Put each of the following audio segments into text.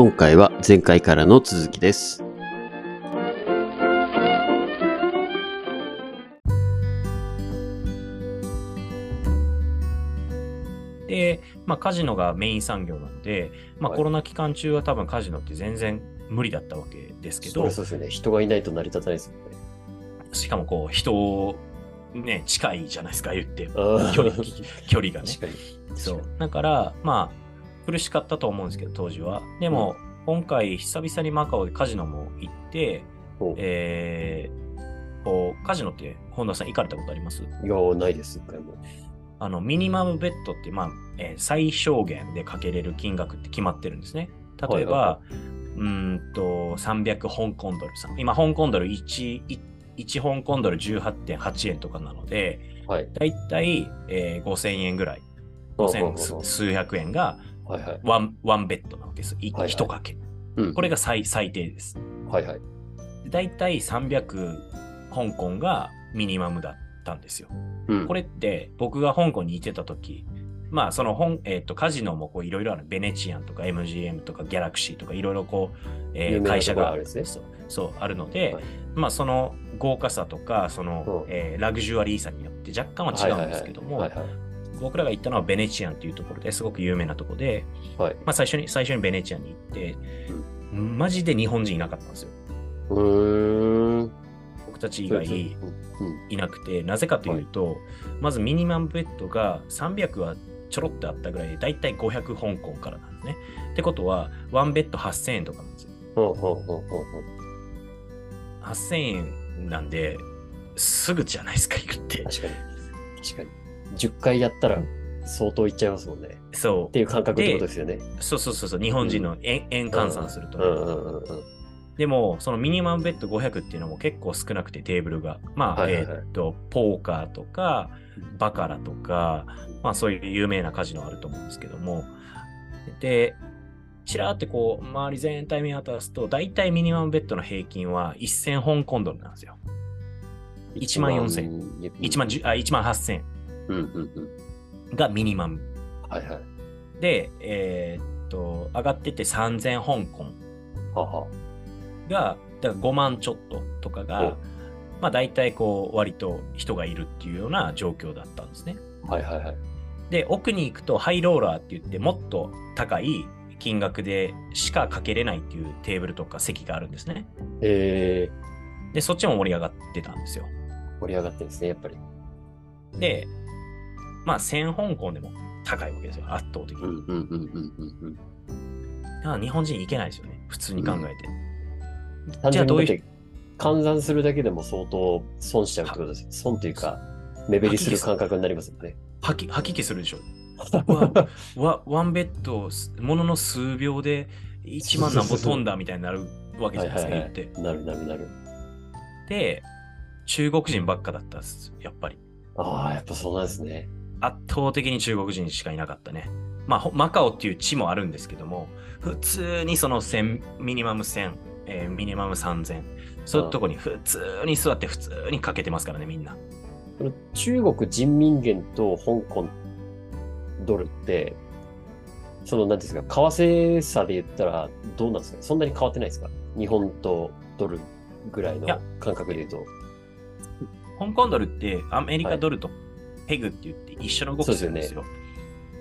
今回は前回からの続きです。で、まあ、カジノがメイン産業なので、まあ、はいコロナ期間中は多分カジノって全然無理だったわけですけどそりゃ、そうですよね。人がいないと成り立たないですよね。しかもこう、人をね、近いじゃないですか、言って。距離距離がね。そう。だから、まあ、苦しかったと思うんですけど、当時は。でも、今回、久々にマカオでカジノも行って、えー、こう、カジノって、本田さん行かれたことあります？や、ないです、一回も。あの、ミニマムベッドって、まあ、えー最小限でかけれる金額って決まってるんですね。例えば、はうーんと、300香港ドルさん。今、香港ドル1、い1香港ドル18.8円とかなので、はい。だいたい、えー5000円ぐらい、5000数数百円がはいはい。ワンワンベッドなわけです。いはいはい一かけ。うんこれが最最低です。はいはい。だいたい300香港がミニマムだったんですよ。うんこれって僕が香港にいてた時、まあその本、えっ、と、カジノもこういろいろある。ベネチアンとか MGM とかギャラクシーとかいろいろこう、えー会社があるんですねそうそうあるので、はいまあその豪華さとか、その、うんえーラグジュアリーさによって若干は違うんですけども、はいはいはい僕らが行ったのはベネチアンというところですごく有名なところで、はい。まあ最初に、最初にベネチアンに行って、マジで日本人いなかったんですよ。僕たち以外うんいなくて、なぜかというと、まずミニマムベッドが300はちょろっとあったぐらいで、だいたい500香港からなんですね。ってことは、ワンベッド8000円とかなんですよ。ほうほうほうほうほう8000円なんで、すぐじゃないですか、行くって。確かに。確かに。10回やったら相当いっちゃいますもんね。そっていう感覚ってことですよね。う。そうそうそうそう、日本人の円,、円換算すると。でも、そのミニマムベッド500っていうのも結構少なくてテーブルが。まあ、えーっと、ポーカーとか、バカラとか、まあそういう有名なカジノあると思うんですけども。で、ちらーってこう、周り全体見渡すと、大体ミニマムベッドの平均は1000香港ドルなんですよ。1万4000円。1万10あ1万8000円うんうんうん。がミニマム。はいはい。で、えーっと、上がってって3000香港。が、だから5万ちょっととかが、まあ大体こう割と人がいるっていうような状況だったんですね。はいはいはい。で、奥に行くとハイローラーって言ってもっと高い金額でしかかけれないっていうテーブルとか席があるんですね。えで、そっちも盛り上がってたんですよ。ー、盛り上がってるんですね、やっぱり。で、まあ1000香港でも高いわけですよ、圧倒的に。うんうんうんうんうんうん。だから日本人行けないですよね、普通に考えて。単じゃあどういう換算するだけでも相当損しちゃうってことです。損というか、目減りする感覚になりますよね。吐き吐き気するでしょ。わわワンベッド、ものの数秒で1万何歩飛んだみたいになるわけじゃないですか、言って。なるなるなる。で、中国人ばっかだったんです、やっぱり。ああ、やっぱそうなんですね。圧倒的に中国人しかいなかったね。まあ、ほマカオっていう地もあるんですけども、普通にその1000、ミニマム1000、えーミニマム3000、そういうとこに普通に座って普通にかけてますからね、みんな。中国人民元と香港ドルって、その、なんていうんですか、為替差で言ったらどうなんですか？そんなに変わってないですか？日本とドルぐらいの感覚で言うと。香港ドルってアメリカドルとペグって言って一緒の動きするんですよ。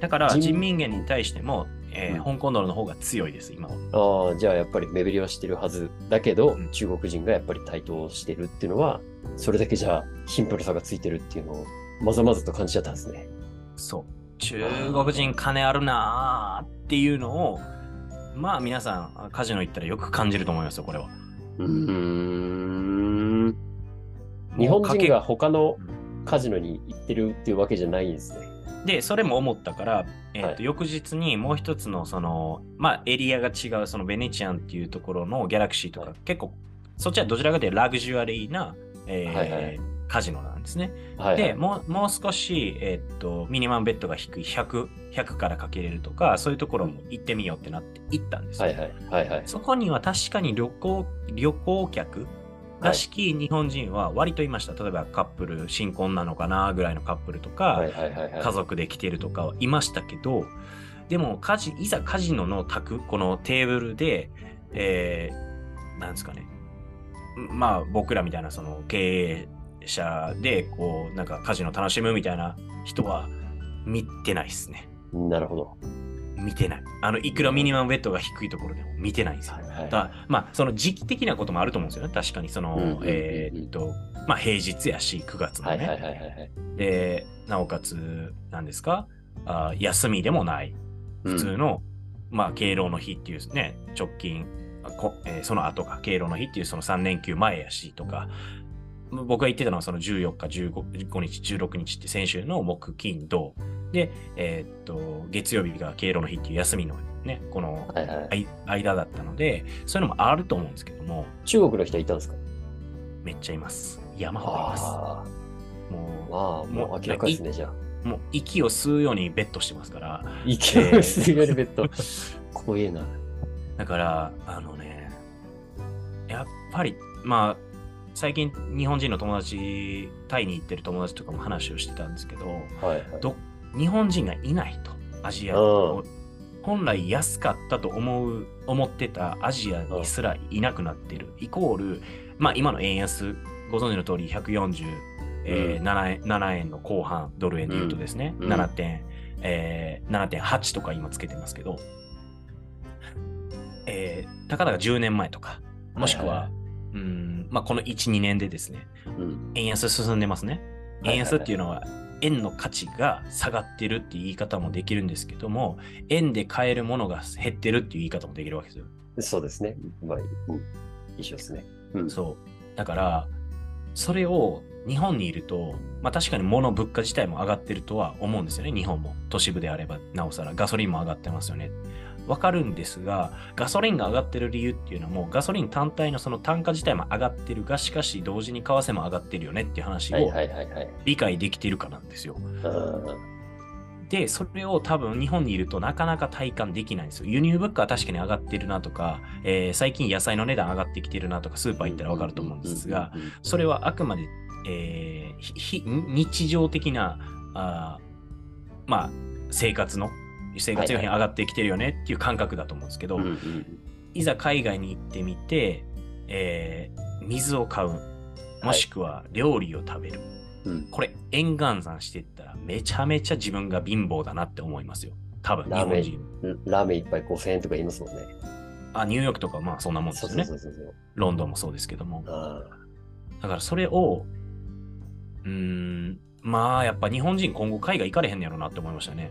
だから人人民元に対しても、えーうん香港ドルの方が強いです、今は。ああ、じゃあやっぱり目減りはしてるはずだけど、うん中国人がやっぱり台頭してるっていうのは、それだけじゃ貧富の差がついてるっていうのを、まざまざと感じちゃったんですね。そう。中国人金あるなーっていうのを、まあ皆さんカジノ行ったらよく感じると思いますよ、これは。うーん。日本人が他のカジノに行ってるっていうわけじゃないんですね。で、それも思ったから、えーとはい翌日にもう一つのその、まあ、エリアが違うそのベネチアンっていうところのギャラクシーとか、はい結構そっちはどちらかというとラグジュアリーな、えーはいはいカジノなんですね。はい、はい。でもうもう少し、えーっとミニマムベッドが低い100、100からかけれるとか、そういうところも行ってみようってなって行ったんですよ。はいはい。はいはい。そこには確かに旅行旅行客らしき日本人は割といました。例えばカップル、新婚なのかなぐらいのカップルとか。家族で来てるとかはいましたけど、でもカジ、いざカジノの卓、このテーブルで、えー、なんですかね。まあ、僕らみたいなその経営者で、こう、なんかカジノ楽しむみたいな人は見てないですね。なるほど。見てない。あの、いくらミニマムベッドが低いところでも見てないんですよ。はいはいだまあ、その時期的なこともあると思うんですよね。確かに、その、うんうんうんうんえーっと、まあ、平日やし、9月のね。はいはいはいはいはい。で、なおかつ、何ですか？あ休みでもない。普通の、まあ、敬老の日っていうね、直近、あこえーその後か、敬老の日っていうその3連休前やしとか、僕が言ってたのはその14日、15 15日、16日って先週の木、金、土。で、えーっと、月曜日が敬老の日っていう休みのね、この間だったので、そういうのもあると思うんですけども、中国の人いたんですか？めっちゃいます。山ほどいます。あもあ、まあ、もう明らかですね、じゃあ。う、もう息を吸うようにベットしてますから、勢いすぎるベッド。怖えな。だから、あのね、やっぱり、まあ、最近日本人の友達、タイに行ってる友達とかも話をしてたんですけど、はいはい。ど日本人がいないと、アジア。うん。本来安かったと思う、思ってたアジアにすらいなくなってる。イコール、まあ今の円安、ご存知の通り147、えー7円 ,7 円の後半、ドル円で言うとですね、うん。7点、えー7.8とか今つけてますけど、えー、たかだか10年前とか、もしくは、うん、まあこの1、2年でですね、うん。円安進んでますね。円安っていうのは、円の価値が下がってるっていう言い方もできるんですけども、円で買えるものが減ってるっていう言い方もできるわけですよ。そうですね。まあ、うん。一緒ですね。うん。そう。だから、それを日本にいると、まあ確かに物物価自体も上がってるとは思うんですよね。日本も。都市部であれば、なおさらガソリンも上がってますよね。わかるんですが、ガソリンが上がってる理由っていうのも、ガソリン単体のその単価自体も上がってるが、しかし同時に為替も上がってるよねっていう話はいを。理解できてるかなんですよ。うんで、それを多分日本にいるとなかなか体感できないんですよ。輸入物価は確かに上がってるなとか、えー最近野菜の値段上がってきてるなとか、スーパー行ったらわかると思うんですが、、それはあくまで、えー日常的な、あーまあ、生活の、生活用品上がってきてるよねっていう感覚だと思うんですけど、うんうんうんいざ海外に行ってみて、えー水を買う、もしくは料理を食べる。うんこれ、円換算していったら、めちゃめちゃ自分が貧乏だなって思いますよ。多分、日ラーメン本人。ラーメン一杯5000円とか言いますもんね。あ、ニューヨークとか、まあそんなもんですよね。ロンドンもそうですけども。あだからそれを、うーん、まあやっぱ日本人今後海外行かれへんねやろなって思いましたね。